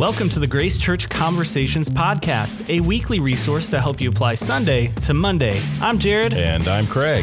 Welcome to the Grace Church Conversations Podcast, a weekly resource to help you apply Sunday to Monday. I'm Jared. And I'm Craig.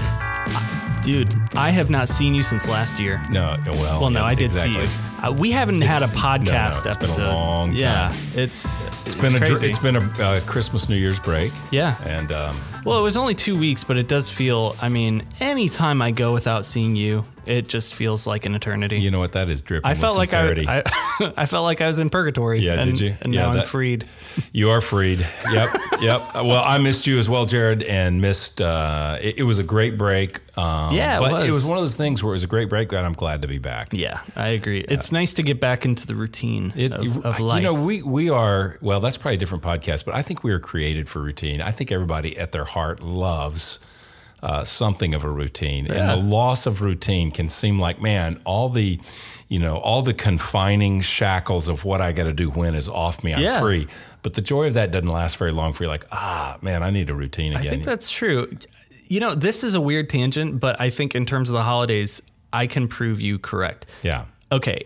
Dude, I have not seen you since last year. No, well, Well, no, yeah, I did exactly. see you. Uh, we haven't had a podcast it's been a episode. long Yeah, time. it's It's been a crazy. it's been a uh, Christmas New Year's break. yeah. And um, Well, it was only two weeks, but it does feel. I mean, anytime I go without seeing you, it just feels like an eternity. you know what? That is dripping I felt like I. I, I felt like I was in purgatory. Yeah, and, did you? And Yeah, now I'm freed. you are freed. Yep, yep. Well, I missed you as well, Jared, and missed. Uh, it, it was a great break. Um, Yeah, it but was. it was one of those things where it was a great break, and I'm glad to be back. Yeah, I agree. It's nice to get back into the routine It, of, of you know, we we are well. That's probably a different podcast, but I think we are created for routine. I think everybody at their heart loves uh, something of a routine, and the loss of routine can seem like, man, all the, you know, all the confining shackles of what I got to do when is off me. I'm Yeah. free, but the joy of that doesn't last very long. For you, like, ah, man, I need a routine again. I think that's true. You know, this is a weird tangent, but I think in terms of the holidays, I can prove you correct. yeah, Okay.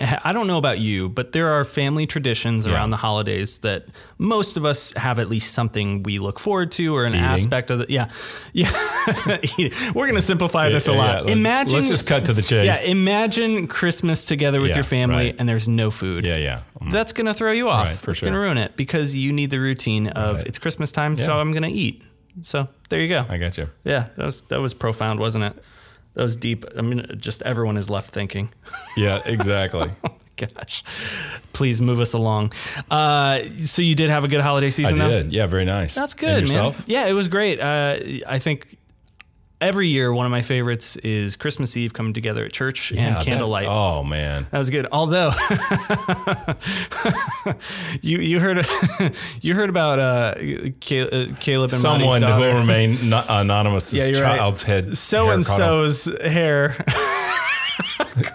I don't know about you, but there are family traditions around the holidays that most of us have at least something we look forward to or an aspect of it. Yeah. Yeah. We're going to simplify this a lot. yeah, let's- imagine Let's just cut to the chase. Yeah, imagine Christmas together with Yeah, your family right. and there's no food. yeah, yeah. Mm. That's going to throw you off. Right, for it's going to ruin it because you need the routine of it's Christmas time, so I'm going to eat. So there you go. I got you. Yeah, that was that was profound, wasn't it? Was deep. I mean, just everyone is left thinking. Yeah, exactly. Gosh, please move us along. Uh, so you did have a good holiday season, though. I did. Yeah, very nice. That's And good, man. yourself? Yeah, it was great. Uh, I think every year one of my favorites is Christmas Eve coming together at church Yeah, and that- candlelight. oh man. That was good. Although you you heard you heard about uh, uh, Caleb and Someone who will remain anonymous' Yeah, you're right. child's head. so and so's hair.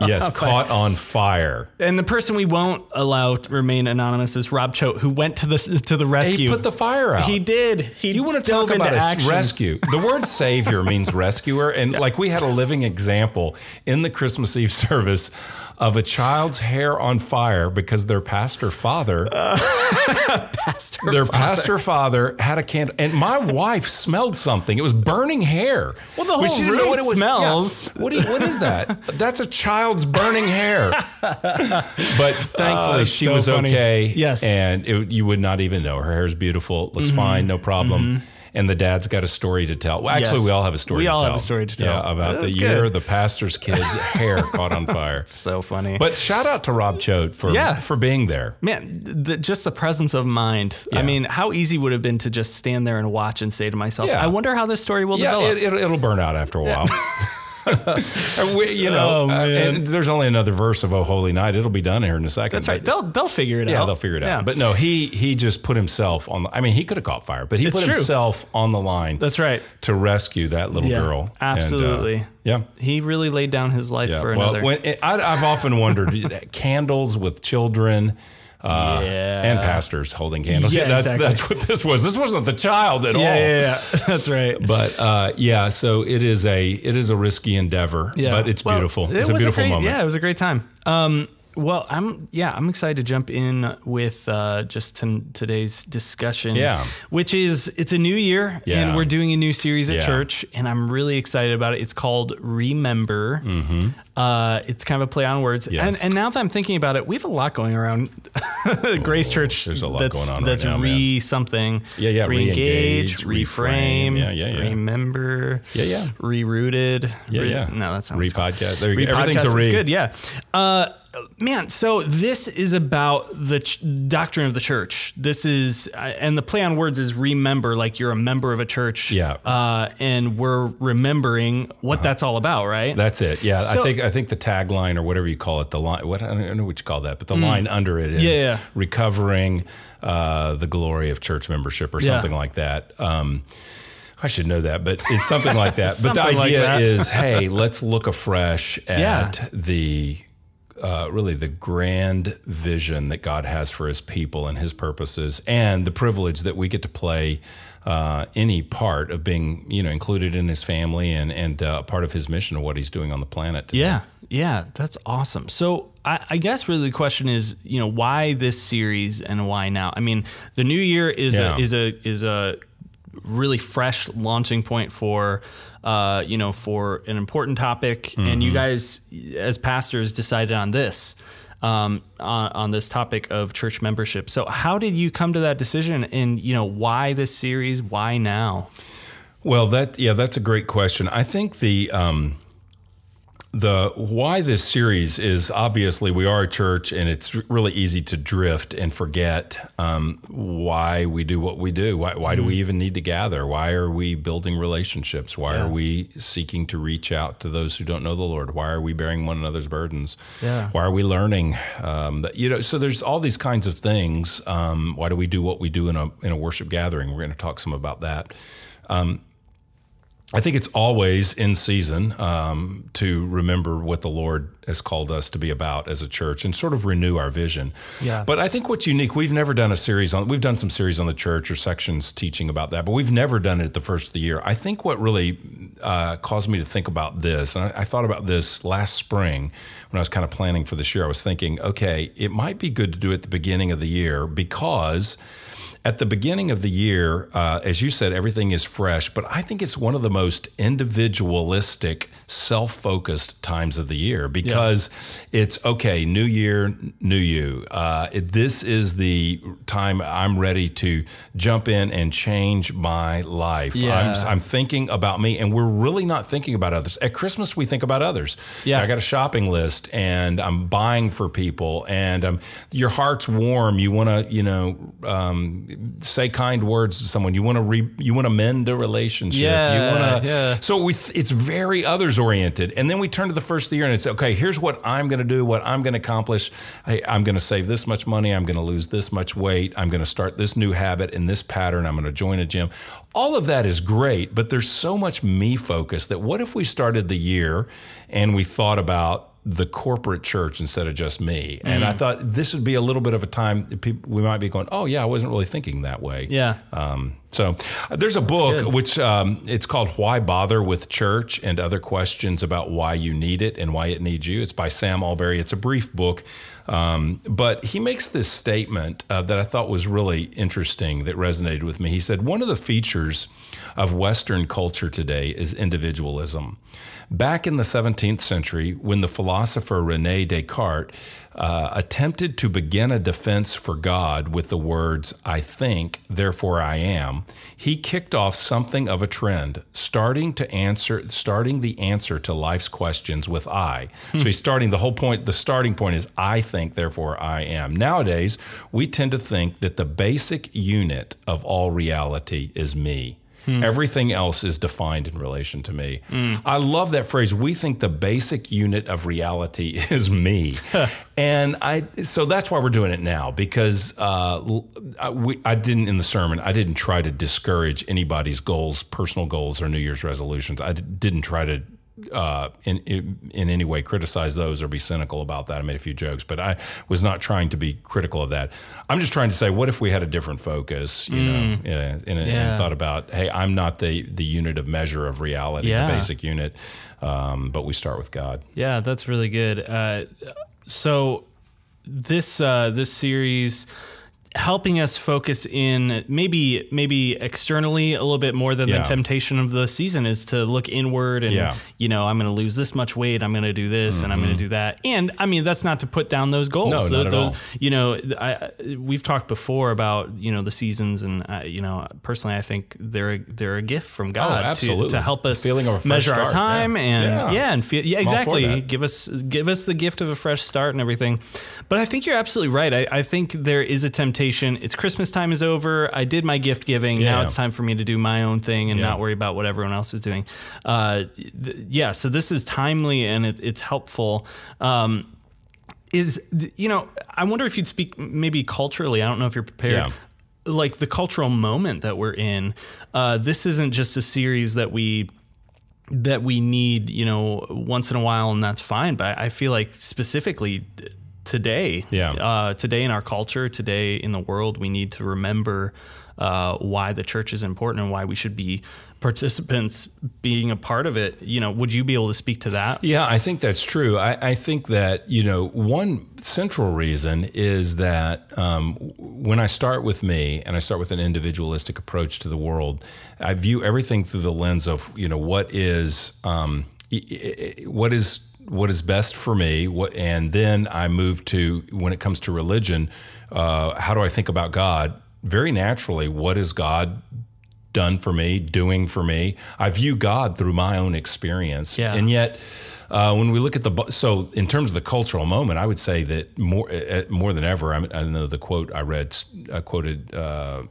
Yes, caught on fire. And the person we won't allow to remain anonymous is Rob Choate, who went to the to the rescue. He put the fire out. He did. He you want to talk about a action. rescue? The word "savior" means rescuer, and like we had a living example in the Christmas Eve service of a child's hair on fire because their pastor father, Pastor their Father. pastor father, had a candle, and my wife smelled something. It was burning hair. Well, the whole didn't room what it smells. Yeah. What, do you, what is that? That's a child's burning hair. But thankfully, that's she so was funny. okay. Yes. Mm-hmm. and it, you would not even know. Her hair is beautiful. Looks fine. No problem. And the dad's got a story to tell. Well, actually, Yes. we all have a story. We to all have a story to tell. Yeah, about the That's year the pastor's kid's hair caught on fire. It's So funny. But shout out to Rob Choate for Yeah. for being there. Man, the, just the presence of mind. I mean, how easy would it have been to just stand there and watch and say to myself, Yeah. I wonder how this story will Yeah, develop. it, it, it'll burn out after a while. And we- you know, Oh, uh, and there's only another verse of "Oh Holy Night." It'll be done here in a second. That's right. They'll they'll figure it Yeah, out. Yeah, they'll figure it Yeah. out. But no, he he just put himself on. the I mean, he could have caught fire, but he It's put true. himself on the line. That's right. to rescue that little Yeah, girl. And, uh, absolutely. yeah. He really laid down his life for well, another. when it, I, I've often wondered candles with children. Uh, Yeah. and pastors holding candles. Yeah, that's exactly. that's what this was. This wasn't the child at yeah, all. yeah, yeah. That's right. But uh, yeah, so it is a it is a risky endeavor, Yeah. but it's Well, beautiful. it It's a beautiful great, moment. Yeah, it was a great time. Um, well, I'm yeah, I'm excited to jump in with uh, just to today's discussion. Yeah. which is it's a new year Yeah. and we're doing a new series at Yeah. church, and I'm really excited about it. It's called Remember. Mm-hmm. Uh, it's kind of a play on words, Yes. and and now that I'm thinking about it, we have a lot going around Grace Church. there's a lot that's, going on right That's now, re something. Yeah, yeah, Re-engage, reframe. reframe. Yeah, yeah, yeah. Remember. Yeah, yeah. Re-rooted. Yeah, re- yeah. No, that's not what Re it's called. podcast. There you go. Everything's a re. it's good, yeah. Uh, man, so this is about the ch- doctrine of the church. This is, uh, and the play on words is remember, like you're a member of a church. Yeah. Uh-huh. Uh, and we're remembering what that's all about, right? That's it. Yeah, So- I think I think the tagline or whatever you call it, the line. What I don't know what you call that, but the line under it is Mm. Yeah, yeah. recovering uh, the glory of church membership or Yeah. something like that. Um, I should know that, but it's something like that. but the Something like idea that. is, hey, let's look afresh at Yeah. the uh, really the grand vision that God has for His people and His purposes, and the privilege that we get to play uh, any part of being, you know, included in His family and and uh, part of His mission of what He's doing on the planet. today. Yeah. Yeah, that's awesome. So I, I, guess really the question is, you know, why this series and why now? I mean, the new year is yeah. a is a is a really fresh launching point for uh, you know for an important topic, mm-hmm. and you mm-hmm. guys as pastors decided on this. Um, on, on this topic of church membership. So, how did you come to that decision, and you know why this series? Why now? Well, that yeah, that's a great question. I think the um, the why this series is obviously we are a church and it's really easy to drift and forget um, why we do what we do why, why mm-hmm. do we mm-hmm. even need to gather why are we building relationships why yeah. are we seeking to reach out to those who don't know the lord why are we bearing one another's burdens yeah. why are we learning um, you know so there's all these kinds of things um, why do we do what we do in a, in a worship gathering we're going to talk some about that um, I think it's always in season um, to remember what the Lord has called us to be about as a church and sort of renew our vision. Yeah. But I think what's unique, we've never done a series on, we've done some series on the church or sections teaching about that, but we've never done it at the first of the year. I think what really uh, caused me to think about this, and I, I thought about this last spring when I was kind of planning for this year, I was thinking, okay, it might be good to do it at the beginning of the year because at the beginning of the year, uh, as you said, everything is fresh, but I think it's one of the most individualistic, self focused times of the year because yeah. it's okay, new year, new you. Uh, it, this is the time I'm ready to jump in and change my life. Yeah. I'm, I'm, thinking about me, and we're really not thinking about others. At Christmas, we think about others. Yeah. I got a shopping list and I'm buying for people, and um, your heart's warm. You want to, you know, um, say kind words to someone. You want to re, you want to mend a relationship. Yeah, you want to. Yeah. So we, it's very others oriented. And then we turn to the first of the year and it's okay. Here's what I'm going to do. What I'm going to accomplish. Hey, I'm going to save this much money. I'm going to lose this much weight. I'm going to start this new habit in this pattern. I'm going to join a gym. All of that is great, but there's so much me focus that what if we started the year and we thought about the corporate church instead of just me. And I mm. thought this would be a little bit of a time people, we might be going, oh yeah, I wasn't really thinking that way. Yeah. Um, so uh, there's a book which um, it's called Why Bother with Church and Other Questions About Why You Need It and Why It Needs You. It's by Sam Allberry. It's a brief book. Um, but he makes this statement uh, that I thought was really interesting that resonated with me. He said, One of the features of Western culture today is individualism. Back in the 17th century, when the philosopher Rene Descartes uh, attempted to begin a defense for God with the words, I think, therefore I am, he kicked off something of a trend, starting to answer, starting the answer to life's questions with I. so he's starting the whole point, the starting point is I think, therefore I am. Nowadays, we tend to think that the basic unit of all reality is me. Hmm. Everything else is defined in relation to me. Mm. I love that phrase. We think the basic unit of reality is me. and I so that's why we're doing it now because uh, I, we, I didn't in the sermon, I didn't try to discourage anybody's goals, personal goals or New Year's resolutions. I didn't try to uh, in, in, in any way criticize those or be cynical about that. I made a few jokes, but I was not trying to be critical of that. I'm just trying to say, what if we had a different focus, you mm. know, and, and, yeah. and, thought about, hey, I'm not the the unit of measure of reality, yeah. the basic unit, um, but we start with God. Yeah, that's really good. Uh, so this uh, this series helping us focus in maybe maybe externally a little bit more than yeah. the temptation of the season is to look inward and yeah. you know I'm going to lose this much weight I'm going to do this mm-hmm. and I'm going to do that and I mean that's not to put down those goals no, not at all. you know I, we've talked before about you know the seasons and uh, you know personally I think they're they're a gift from God oh, to, to help us measure start. our time yeah. and yeah, and feel yeah exactly give us give us the gift of a fresh start and everything but I think you're absolutely right I, I think there is a temptation it's Christmas time is over. I did my gift giving. Yeah. Now it's time for me to do my own thing and yeah. not worry about what everyone else is doing. Uh, th- yeah, so this is timely and it, it's helpful. Um, is you know, I wonder if you'd speak maybe culturally. I don't know if you're prepared. Yeah like the cultural moment that we're in. Uh, this isn't just a series that we that we need, you know, once in a while, and that's fine. But I feel like specifically today. Yeah. Uh, today in our culture, today in the world, we need to remember uh, why the church is important and why we should be participants being a part of it. You know, would you be able to speak to that? Yeah, I think that's true. I, I think that, you know, one central reason is that um, when I start with me and I start with an individualistic approach to the world, I view everything through the lens of, you know, what is, um, what is what is best for me, what, and then I move to when it comes to religion, uh, how do I think about God? Very naturally, what is God done for me, doing for me? I view God through my own experience, yeah. and yet. Uh, when we look at the so in terms of the cultural moment, I would say that more uh, more than ever. I, I know the quote I read I quoted uh,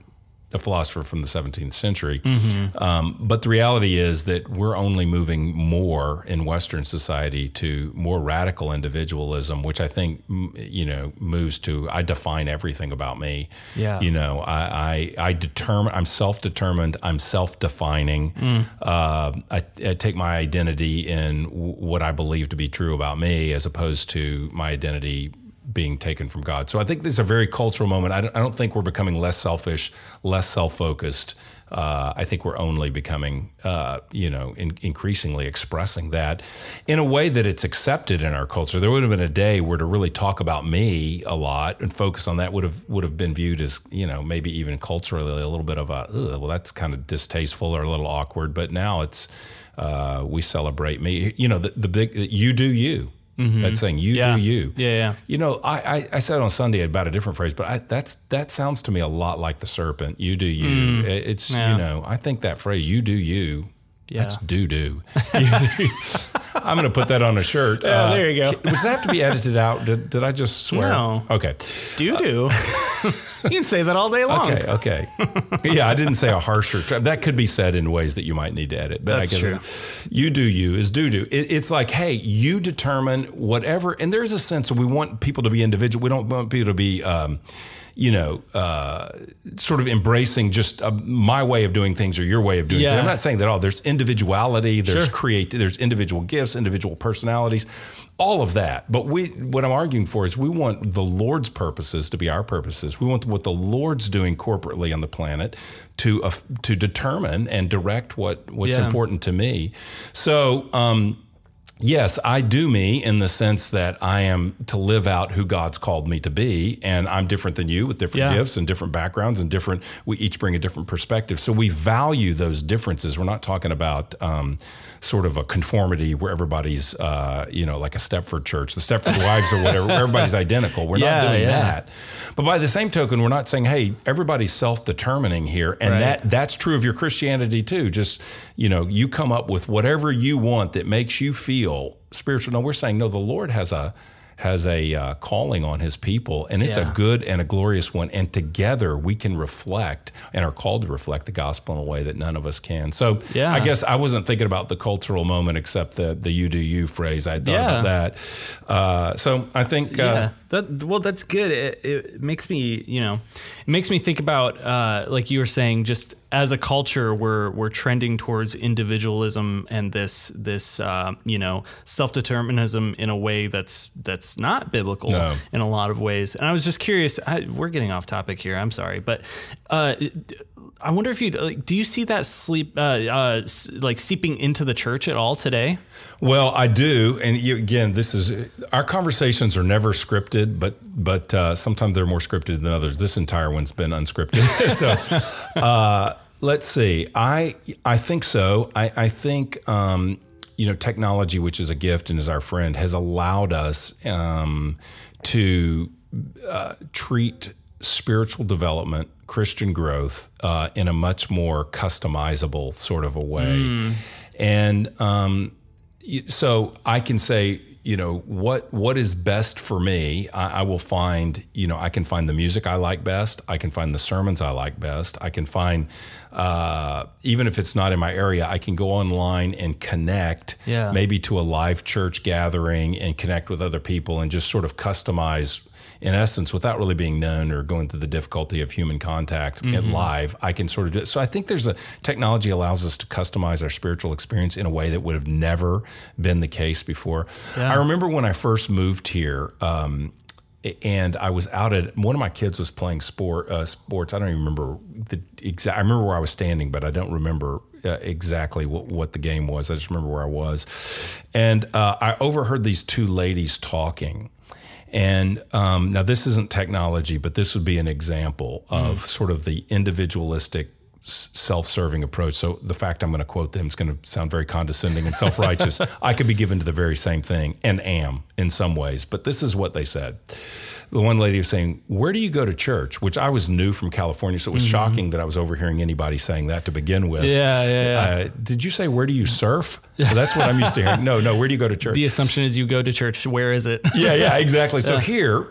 a philosopher from the 17th century. Mm-hmm. Um, but the reality is that we're only moving more in Western society to more radical individualism, which I think, you know, moves to I define everything about me. Yeah. You know, I, I, I determine, I'm self determined, I'm self defining. Mm. Uh, I, I, take my identity in what I believe to be true about me as opposed to my identity being taken from God. So I think this is a very cultural moment. I don't, I don't think we're becoming less selfish, less self focused. Uh, I think we're only becoming, uh, you know, in, increasingly expressing that in a way that it's accepted in our culture. There would have been a day where to really talk about me a lot and focus on that would have would have been viewed as, you know, maybe even culturally a little bit of a, well, that's kind of distasteful or a little awkward. But now it's uh, we celebrate me. You know, the, the big you do you. Mm-hmm. That's saying you yeah. do you. Yeah, yeah. You know, I, I, I, said on Sunday about a different phrase, but I, that's that sounds to me a lot like the serpent. You do you. Mm. It's yeah. you know, I think that phrase "you do you." Yeah. That's doo doo. I'm going to put that on a shirt. Yeah, uh, there you go. Does that have to be edited out? Did, did I just swear? No. Okay. Doo doo. you can say that all day long. Okay. Okay. yeah, I didn't say a harsher. Term. That could be said in ways that you might need to edit. But That's I guess true. you do you is doo doo. It, it's like, hey, you determine whatever, and there's a sense we want people to be individual. We don't want people to be. Um, you know, uh, sort of embracing just uh, my way of doing things or your way of doing yeah. things. I'm not saying that all. There's individuality. There's sure. create. There's individual gifts, individual personalities, all of that. But we, what I'm arguing for is we want the Lord's purposes to be our purposes. We want what the Lord's doing corporately on the planet to uh, to determine and direct what what's yeah. important to me. So. Um, Yes, I do me in the sense that I am to live out who God's called me to be. And I'm different than you with different yeah. gifts and different backgrounds and different, we each bring a different perspective. So we value those differences. We're not talking about um, sort of a conformity where everybody's, uh, you know, like a Stepford church, the Stepford wives or whatever, where everybody's identical. We're yeah, not doing yeah. that. But by the same token, we're not saying, hey, everybody's self determining here. And right. that that's true of your Christianity too. Just, you know, you come up with whatever you want that makes you feel spiritual. No, we're saying no. The Lord has a has a uh, calling on his people, and it's yeah. a good and a glorious one. And together we can reflect and are called to reflect the gospel in a way that none of us can. So yeah. I guess I wasn't thinking about the cultural moment except the the you do you phrase. I thought yeah. about that. Uh, so I think. Uh, yeah. That, well, that's good. It, it, makes me, you know, it makes me think about, uh, like you were saying, just as a culture, we're we're trending towards individualism and this this uh, you know self determinism in a way that's that's not biblical no. in a lot of ways. And I was just curious. I, we're getting off topic here. I'm sorry, but uh, I wonder if you like, do you see that sleep uh, uh, like seeping into the church at all today? Well, I do, and you, again, this is our conversations are never scripted, but but uh, sometimes they're more scripted than others. This entire one's been unscripted, so. Uh, let's see. I I think so. I, I think um, you know technology, which is a gift and is our friend, has allowed us um, to uh, treat spiritual development, Christian growth uh, in a much more customizable sort of a way. Mm. And um, so I can say, you know, what what is best for me? I, I, will find, you know, I can find the music I like best. I can find the sermons I like best. I can find, uh, even if it's not in my area, I can go online and connect, yeah. maybe to a live church gathering and connect with other people and just sort of customize in essence, without really being known or going through the difficulty of human contact mm-hmm. live, I can sort of do it. So I think there's a technology allows us to customize our spiritual experience in a way that would have never been the case before. Yeah. I remember when I first moved here, um, and I was out at one of my kids was playing sport uh, sports. I don't even remember the exact. I remember where I was standing, but I don't remember uh, exactly what, what the game was. I just remember where I was, and uh, I overheard these two ladies talking. And um, now this isn't technology, but this would be an example of mm. sort of the individualistic self-serving approach. So the fact I'm going to quote them is going to sound very condescending and self-righteous. I could be given to the very same thing and am in some ways, but this is what they said. The one lady was saying, "Where do you go to church?" Which I was new from California, so it was mm-hmm. shocking that I was overhearing anybody saying that to begin with. Yeah, yeah, yeah. Uh, did you say where do you surf? Well, that's what I'm used to hearing. No, no. Where do you go to church? The assumption is you go to church. Where is it? yeah, yeah, exactly. So yeah. here,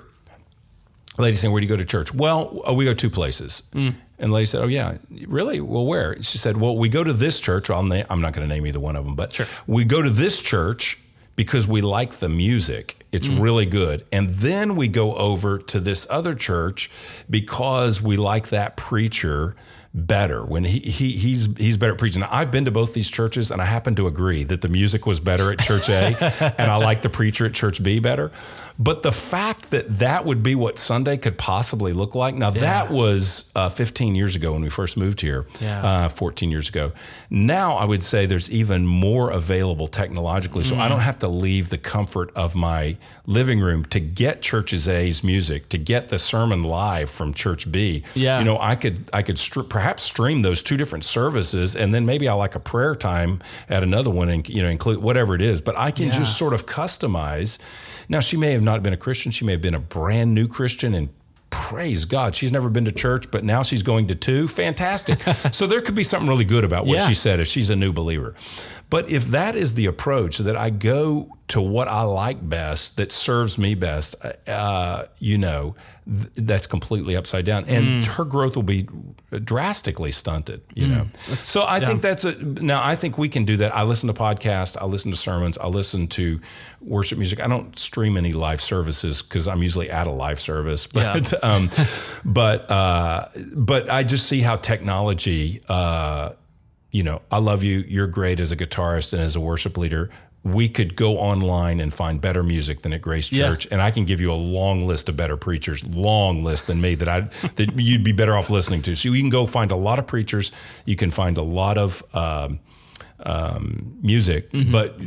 lady saying, "Where do you go to church?" Well, uh, we go two places. Mm. And the lady said, "Oh yeah, really? Well, where?" She said, "Well, we go to this church. Name, I'm not going to name either one of them, but sure. we go to this church because we like the music. It's mm. really good. And then we go over to this other church because we like that preacher." Better when he, he he's he's better at preaching. Now, I've been to both these churches and I happen to agree that the music was better at church A and I like the preacher at church B better. But the fact that that would be what Sunday could possibly look like. Now yeah. that was uh, 15 years ago when we first moved here, yeah. uh, 14 years ago. Now I would say there's even more available technologically, mm. so I don't mm. have to leave the comfort of my living room to get churches A's music, to get the sermon live from church B. Yeah. You know, I could I could perhaps perhaps stream those two different services, and then maybe I like a prayer time at another one, and you know, include whatever it is. But I can yeah. just sort of customize. Now, she may have not been a Christian; she may have been a brand new Christian, and praise God, she's never been to church, but now she's going to two. Fantastic. so there could be something really good about what yeah. she said if she's a new believer. But if that is the approach that I go to what I like best, that serves me best, uh, you know, th- that's completely upside down, and mm. her growth will be drastically stunted. You mm. know, that's, so I yeah. think that's a now. I think we can do that. I listen to podcasts, I listen to sermons, I listen to worship music. I don't stream any live services because I'm usually at a live service, but yeah. um, but uh, but I just see how technology. Uh, you know, I love you. You're great as a guitarist and as a worship leader. We could go online and find better music than at Grace Church, yeah. and I can give you a long list of better preachers, long list than me that I that you'd be better off listening to. So you can go find a lot of preachers. You can find a lot of. Um, um, music, mm-hmm. but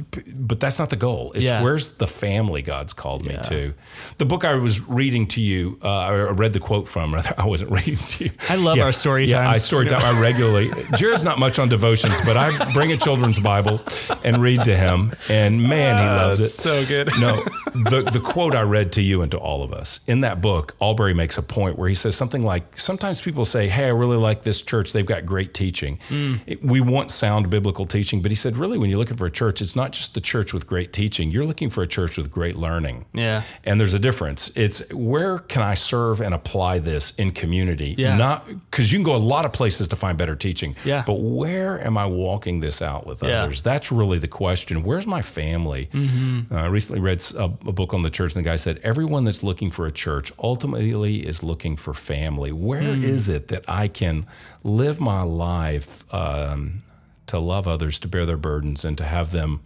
but that's not the goal. It's yeah. where's the family God's called yeah. me to. The book I was reading to you, uh, I read the quote from. Rather, I wasn't reading to you. I love yeah. our story yeah, I story time. I regularly. Jared's not much on devotions, but I bring a children's Bible and read to him, and man, he ah, loves it. So good. no, the the quote I read to you and to all of us in that book, Allberry makes a point where he says something like, "Sometimes people say, hey, I really like this church. They've got great teaching. Mm. It, we want sound biblical teaching." Teaching, but he said, really, when you're looking for a church, it's not just the church with great teaching. You're looking for a church with great learning. Yeah. And there's a difference. It's where can I serve and apply this in community? Yeah. Not because you can go a lot of places to find better teaching. Yeah. But where am I walking this out with yeah. others? That's really the question. Where's my family? Mm-hmm. Uh, I recently read a, a book on the church, and the guy said, everyone that's looking for a church ultimately is looking for family. Where mm. is it that I can live my life? Um, to love others, to bear their burdens, and to have them,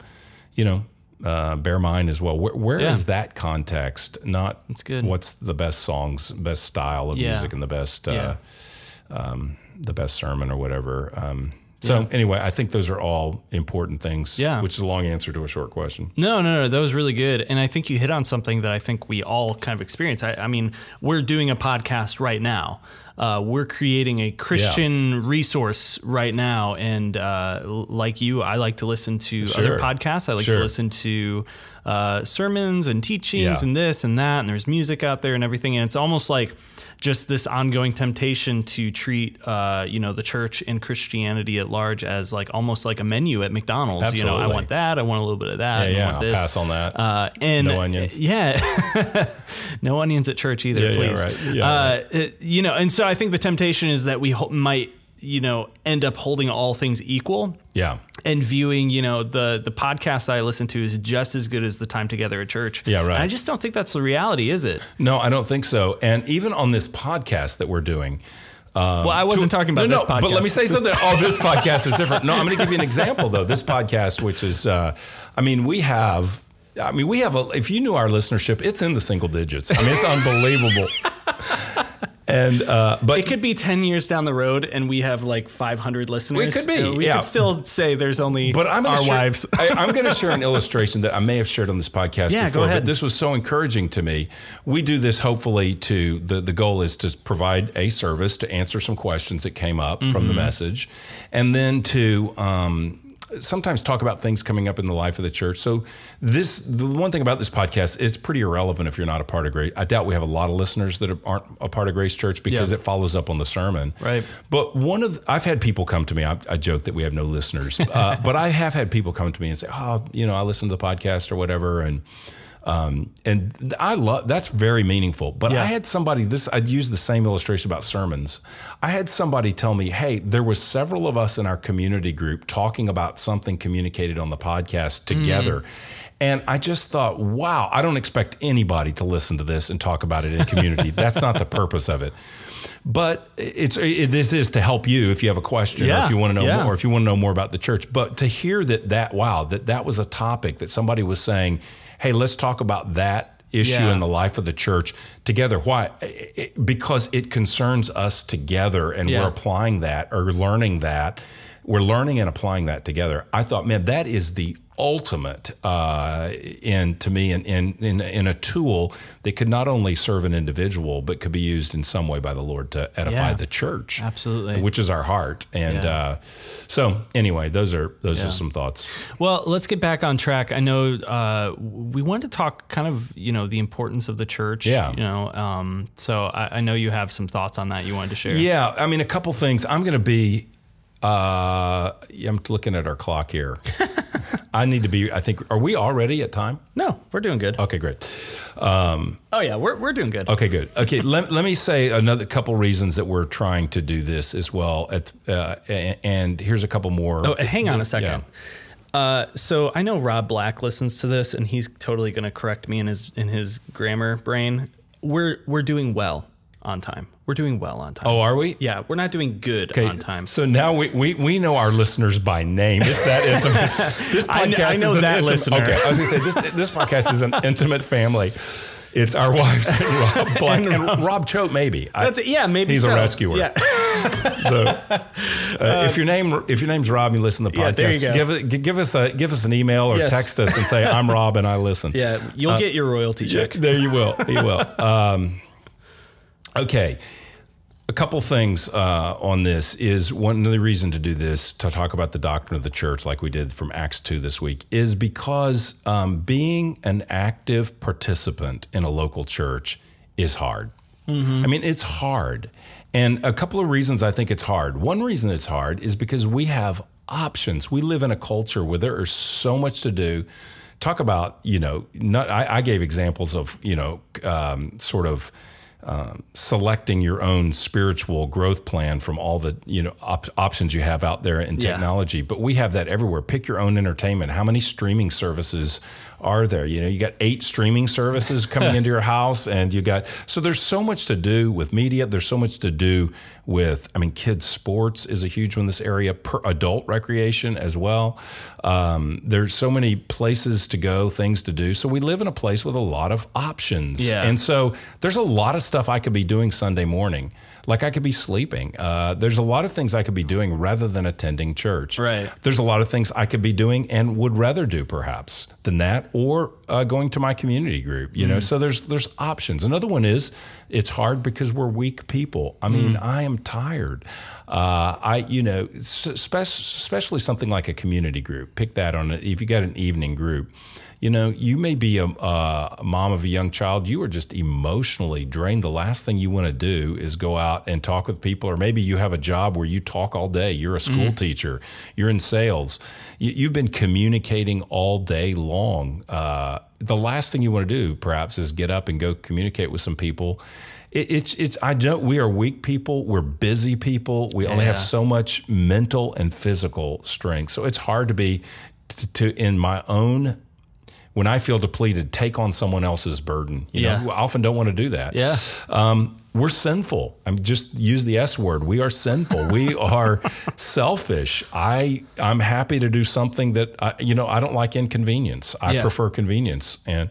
you know, uh, bear mine as well. Where, where yeah. is that context? Not it's good. What's the best songs, best style of yeah. music, and the best, uh, um, the best sermon or whatever. Um, so anyway, I think those are all important things. Yeah. Which is a long answer to a short question. No, no, no. That was really good. And I think you hit on something that I think we all kind of experience. I, I mean, we're doing a podcast right now. Uh, we're creating a Christian yeah. resource right now. And uh, like you, I like to listen to sure. other podcasts. I like sure. to listen to uh, sermons and teachings yeah. and this and that. And there's music out there and everything. And it's almost like, just this ongoing temptation to treat uh, you know the church and Christianity at large as like almost like a menu at McDonald's. Absolutely. You know, I want that. I want a little bit of that. Yeah, yeah. Want this. pass on that. Uh, and no onions. Yeah, no onions at church either, yeah, please. Yeah, right. Yeah, uh, right. You know, and so I think the temptation is that we ho- might you know end up holding all things equal yeah and viewing you know the the podcast i listen to is just as good as the time together at church yeah right and i just don't think that's the reality is it no i don't think so and even on this podcast that we're doing um, well, I wasn't to, talking about no, this no, podcast. But let me say something. Oh, this podcast is different. No, I'm going to give you an example, though. This podcast, which is, uh, I mean, we have I mean, we have a. If you knew our listenership, it's in the single digits. I mean, it's unbelievable. and uh, but it could be 10 years down the road and we have like 500 listeners We could be, we yeah. could still say there's only but I'm gonna our share, wives I, I'm going to share an illustration that I may have shared on this podcast Yeah, before. go ahead. But this was so encouraging to me. We do this hopefully to the the goal is to provide a service to answer some questions that came up from Mm-hmm. the message, and then to. Um, Sometimes talk about things coming up in the life of the church. So this, the one thing about this podcast, it's pretty irrelevant if you're not a part of Grace. I doubt we have a lot of listeners that aren't a part of Grace Church because Yeah. it follows up on the sermon. Right. But one of I've had people come to me. I, I joke that we have no listeners, uh, but I have had people come to me and say, "Oh, you know, I listen to the podcast or whatever," and um, and I love that's very meaningful. But Yeah. I had somebody this I'd use the same illustration about sermons. I had somebody tell me, "Hey, there was several of us in our community group talking about something communicated on the podcast together." And I just thought, wow, I don't expect anybody to listen to this and talk about it in community. That's not the purpose of it. But it's it, this is to help you if you have a question or if you want to know yeah. more, if you want to know more about the church. But to hear that that wow that that was a topic that somebody was saying, hey, let's talk about that issue Yeah. in the life of the church together. Why? It- because it concerns us together, and Yeah. we're applying that or learning that. We're learning and applying that together. I thought, man, that is the ultimate uh, in to me in, in in in a tool that could not only serve an individual but could be used in some way by the Lord to edify Yeah. the church, Absolutely. which is our heart. And Yeah. uh, so, anyway, those are those Yeah. are some thoughts. Well, let's get back on track. I know uh, we wanted to talk kind of, you know, the importance of the church. Yeah. You know, um, so I, I know you have some thoughts on that you wanted to share. Yeah, I mean, a couple things. I'm going to be. Uh, I'm looking at our clock here. I need to be. I think. Are we already at time? No, we're doing good. Okay, great. Um, Oh yeah, we're, we're doing good. Okay, good. Okay, let, let me say another couple reasons that we're trying to do this as well. At uh, and here's a couple more. Oh, hang on a second. Uh, so I know Rob Black listens to this, and he's totally going to correct me in his in his grammar brain. We're we're doing well on time. We're doing well on time. Oh, are we? yeah, we're not doing good Okay, on time. So now we, we, we know our listeners by name. It's that intimate. This I podcast I know is an that intimate, listener. Okay, I was going to say this this podcast is an intimate family. It's our wives and Rob Black and, Rob Choate. Maybe That's. Yeah, maybe he's a rescuer. Yeah. So uh, if your name if your name's Rob, and you listen to the Yeah, there you podcast. go. give give us a give us an email or Yes. text us and say I'm Rob and I listen. Yeah, you'll get your royalty Yeah, check. there you will. You will. Um, okay. A couple things uh, on this is one of the reason to do this to talk about the doctrine of the church, like we did from Acts two this week, is because um, being an active participant in a local church is hard. I mean, it's hard, and a couple of reasons I think it's hard. One reason it's hard is because we have options. We live in a culture where there is so much to do talk about you know not, I, I gave examples of you know um, sort of um, selecting your own spiritual growth plan from all the you know op- options you have out there in Yeah. technology. But we have that everywhere. Pick your own entertainment. How many streaming services are there? You know you got eight streaming services coming into your house and you got so there's so much to do with media. There's so much to do with i mean kids sports is a huge one this area per adult recreation as well. Um, there's so many places to go things to do. So we live in a place with a lot of options. Yeah. and so there's a lot of stuff I could be doing Sunday morning. Like I could be sleeping. Uh, there's a lot of things I could be doing rather than attending church. Right. There's a lot of things I could be doing and would rather do perhaps than that, or uh, going to my community group. You know, so there's there's options. Another one is it's hard because we're weak people. I mean, I am tired. Uh, I you know, spe- especially something like a community group. Pick that on it. If you got an evening group you know, you may be a, a mom of a young child. You are just emotionally drained. The last thing you want to do is go out and talk with people, or maybe you have a job where you talk all day. You're a school teacher. You're in sales. You, you've been communicating all day long. Uh, the last thing you want to do, perhaps, is get up and go communicate with some people. It, it's it's I don't. We are weak people. We're busy people. We only have so much mental and physical strength. So it's hard to be to, to in my own when I feel depleted, take on someone else's burden. You Yeah. know, I often don't want to do that. Yeah. Um, we're sinful. I'm just use the S word. We are sinful. we are selfish. I I'm happy to do something that I, you know I don't like inconvenience. I Yeah. prefer convenience, and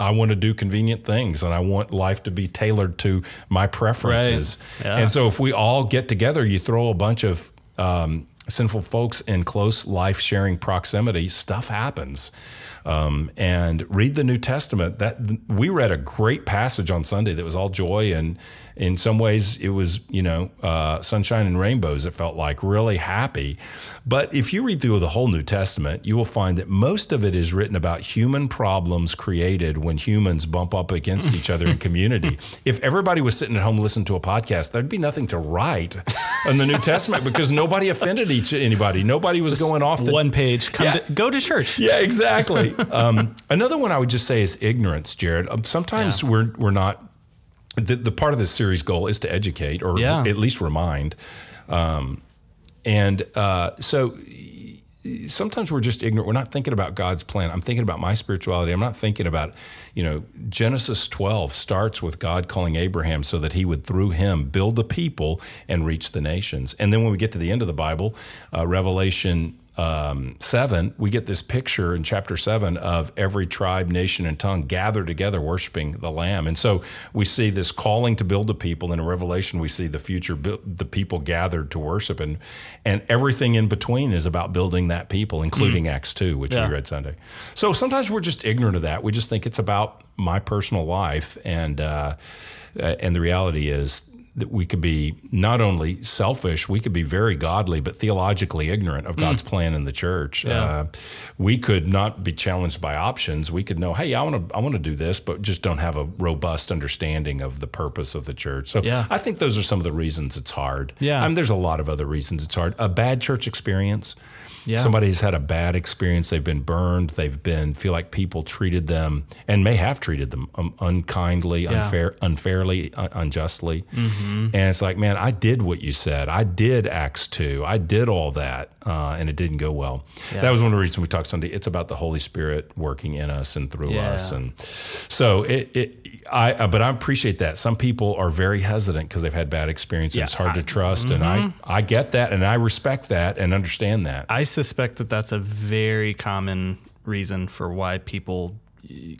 I want to do convenient things, and I want life to be tailored to my preferences. Right. Yeah. And so, if we all get together, you throw a bunch of um, sinful folks in close life sharing proximity, stuff happens. Um, and read the New Testament. That we read a great passage on Sunday that was all joy, and in some ways it was you know uh, sunshine and rainbows. It felt like really happy. But if you read through the whole New Testament, you will find that most of it is written about human problems created when humans bump up against each other in community. If everybody was sitting at home listening to a podcast, there'd be nothing to write in the New Testament because nobody offended each anybody. Nobody was going off the One page. Yeah. to, go to church. yeah, exactly. um, another one I would just say is ignorance, Jared. Um, sometimes Yeah. we're we're not. The, the part of this series goal is to educate or Yeah. at least remind, um, and uh, so sometimes we're just ignorant. We're not thinking about God's plan. I'm thinking about my spirituality. I'm not thinking about, you know, Genesis 12 starts with God calling Abraham so that he would, through him, build the people and reach the nations. And then when we get to the end of the Bible, uh, Revelation um, 7, we get this picture in chapter 7 of every tribe, nation, and tongue gathered together worshiping the Lamb. And so we see this calling to build a people. And in Revelation, we see the future, the people gathered to worship. And, and everything in between is about building that people, including Acts 2, which Yeah. we read Sunday. So sometimes we're just ignorant of that. We just think it's about my personal life. And, uh, and the reality is, that we could be not only selfish, we could be very godly, but theologically ignorant of God's plan in the church. Mm. Yeah. Uh, we could not be challenged by options. We could know, hey, I want to, I want to do this, but just don't have a robust understanding of the purpose of the church. So Yeah. I think those are some of the reasons it's hard. Yeah. I mean, there's a lot of other reasons it's hard. A bad church experience. Yeah. Somebody's had a bad experience. They've been burned. They've been feel like people treated them and may have treated them um, unkindly, Yeah. unfair, unfairly, un- unjustly. Mm-hmm. And it's like, man, I did what you said. I did Acts two. I did all that, uh, and it didn't go well. Yeah. That was one of the reasons we talked Sunday. It's about the Holy Spirit working in us and through Yeah. us, and so it. it I, uh, but I appreciate that. Some people are very hesitant because they've had bad experiences. Yeah. It's hard to trust, and Mm-hmm. I, I get that, and I respect that, and understand that. I suspect that that's a very common reason for why people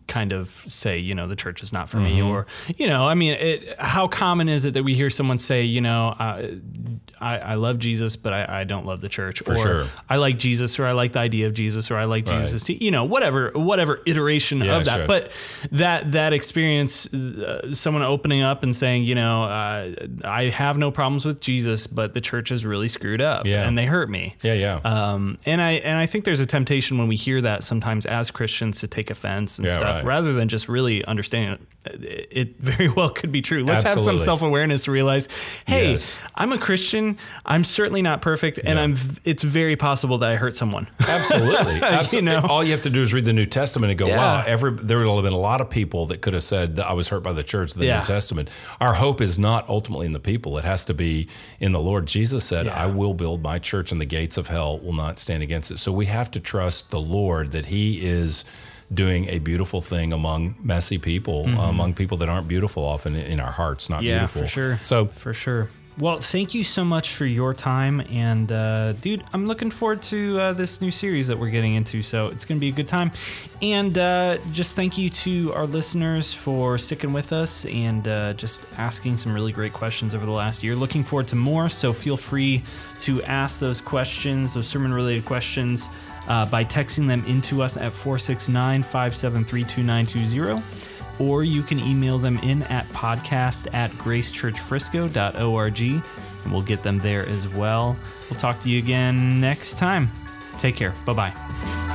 kind of say, you know, the church is not for me, Mm-hmm. or you know, I mean, it, how common is it that we hear someone say, you know, I, I, I love Jesus, but I, I don't love the church, or sure. I like Jesus, or I like the idea of Jesus, or I like Right. Jesus, to, you know, whatever, whatever iteration Yeah, of that. sure. But that that experience, uh, someone opening up and saying, you know, uh, I have no problems with Jesus, but the church is really screwed up, Yeah. and they hurt me. yeah, yeah. Um, and I and I think there's a temptation when we hear that sometimes as Christians to take offense and Yeah, stuff right. rather than just really understand it. It very well could be true. Let's have some self awareness to realize, hey, Yes. I'm a Christian. I'm certainly not perfect, and Yeah. I'm. It's very possible that I hurt someone. Absolutely. Absolutely. know? All you have to do is read the New Testament and go, Yeah. wow, every, there will have been a lot of people that could have said that I was hurt by the church, the Yeah. New Testament. Our hope is not ultimately in the people. It has to be in the Lord. Jesus said. I will build my church and the gates of hell will not stand against it. So we have to trust the Lord that he is doing a beautiful thing among messy people, among people that aren't beautiful often in our hearts, not Mm-hmm. yeah, beautiful. for sure. So for sure. Well, thank you so much for your time, and uh, dude, I'm looking forward to uh, this new series that we're getting into. So it's gonna be a good time, and uh, just thank you to our listeners for sticking with us and uh, just asking some really great questions over the last year. Looking forward to more, so feel free to ask those questions, those sermon-related questions. Uh, by texting them into us at 469 573 2920 or you can email them in at podcast at gracechurchfrisco.org and we'll get them there as well. We'll talk to you again next time. Take care. Bye bye.